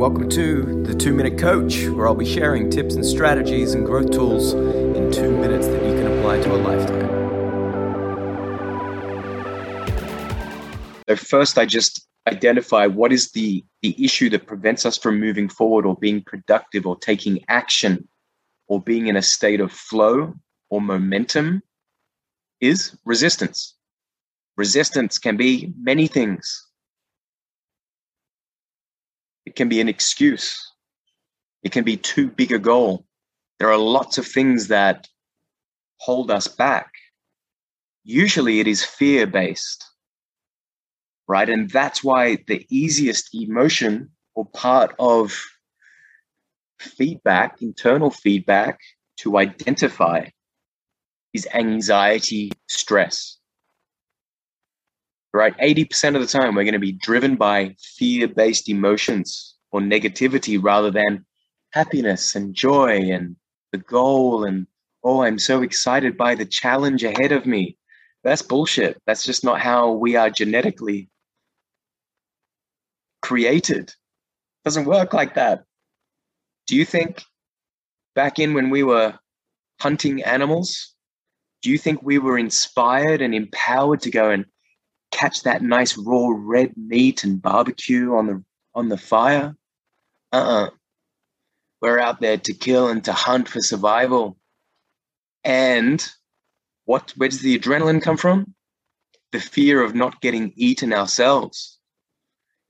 welcome to the Two Minute Coach, where I'll be sharing tips and strategies and growth tools in two minutes that you can apply to a lifetime. So, first, I just identify what is the, the issue that prevents us from moving forward or being productive or taking action or being in a state of flow or momentum is resistance. Resistance can be many things. It can be an excuse. It can be too big a goal. There are lots of things that hold us back. Usually it is fear based, right? And that's why the easiest emotion or part of feedback, internal feedback to identify is anxiety, stress right? 80% of the time, we're going to be driven by fear based emotions or negativity rather than happiness and joy and the goal. And, oh, I'm so excited by the challenge ahead of me. That's bullshit. That's just not how we are genetically created. It doesn't work like that. Do you think back in when we were hunting animals, do you think we were inspired and empowered to go and catch that nice raw red meat and barbecue on the on the fire. Uh-uh. We're out there to kill and to hunt for survival. And what where does the adrenaline come from? The fear of not getting eaten ourselves.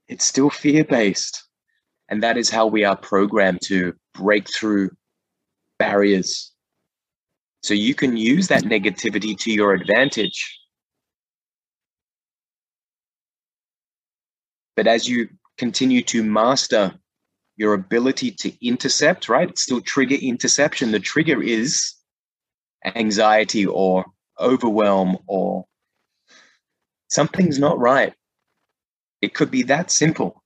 It's still fear-based. And that is how we are programmed to break through barriers. So you can use that negativity to your advantage But as you continue to master your ability to intercept, right? Still trigger interception. The trigger is anxiety or overwhelm or something's not right. It could be that simple.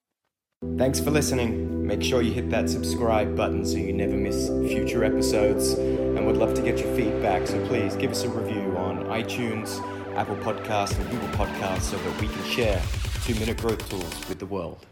Thanks for listening. Make sure you hit that subscribe button so you never miss future episodes. And we'd love to get your feedback, so please give us a review on iTunes, Apple Podcasts, and Google Podcasts so that we can share two minute growth tools with the world.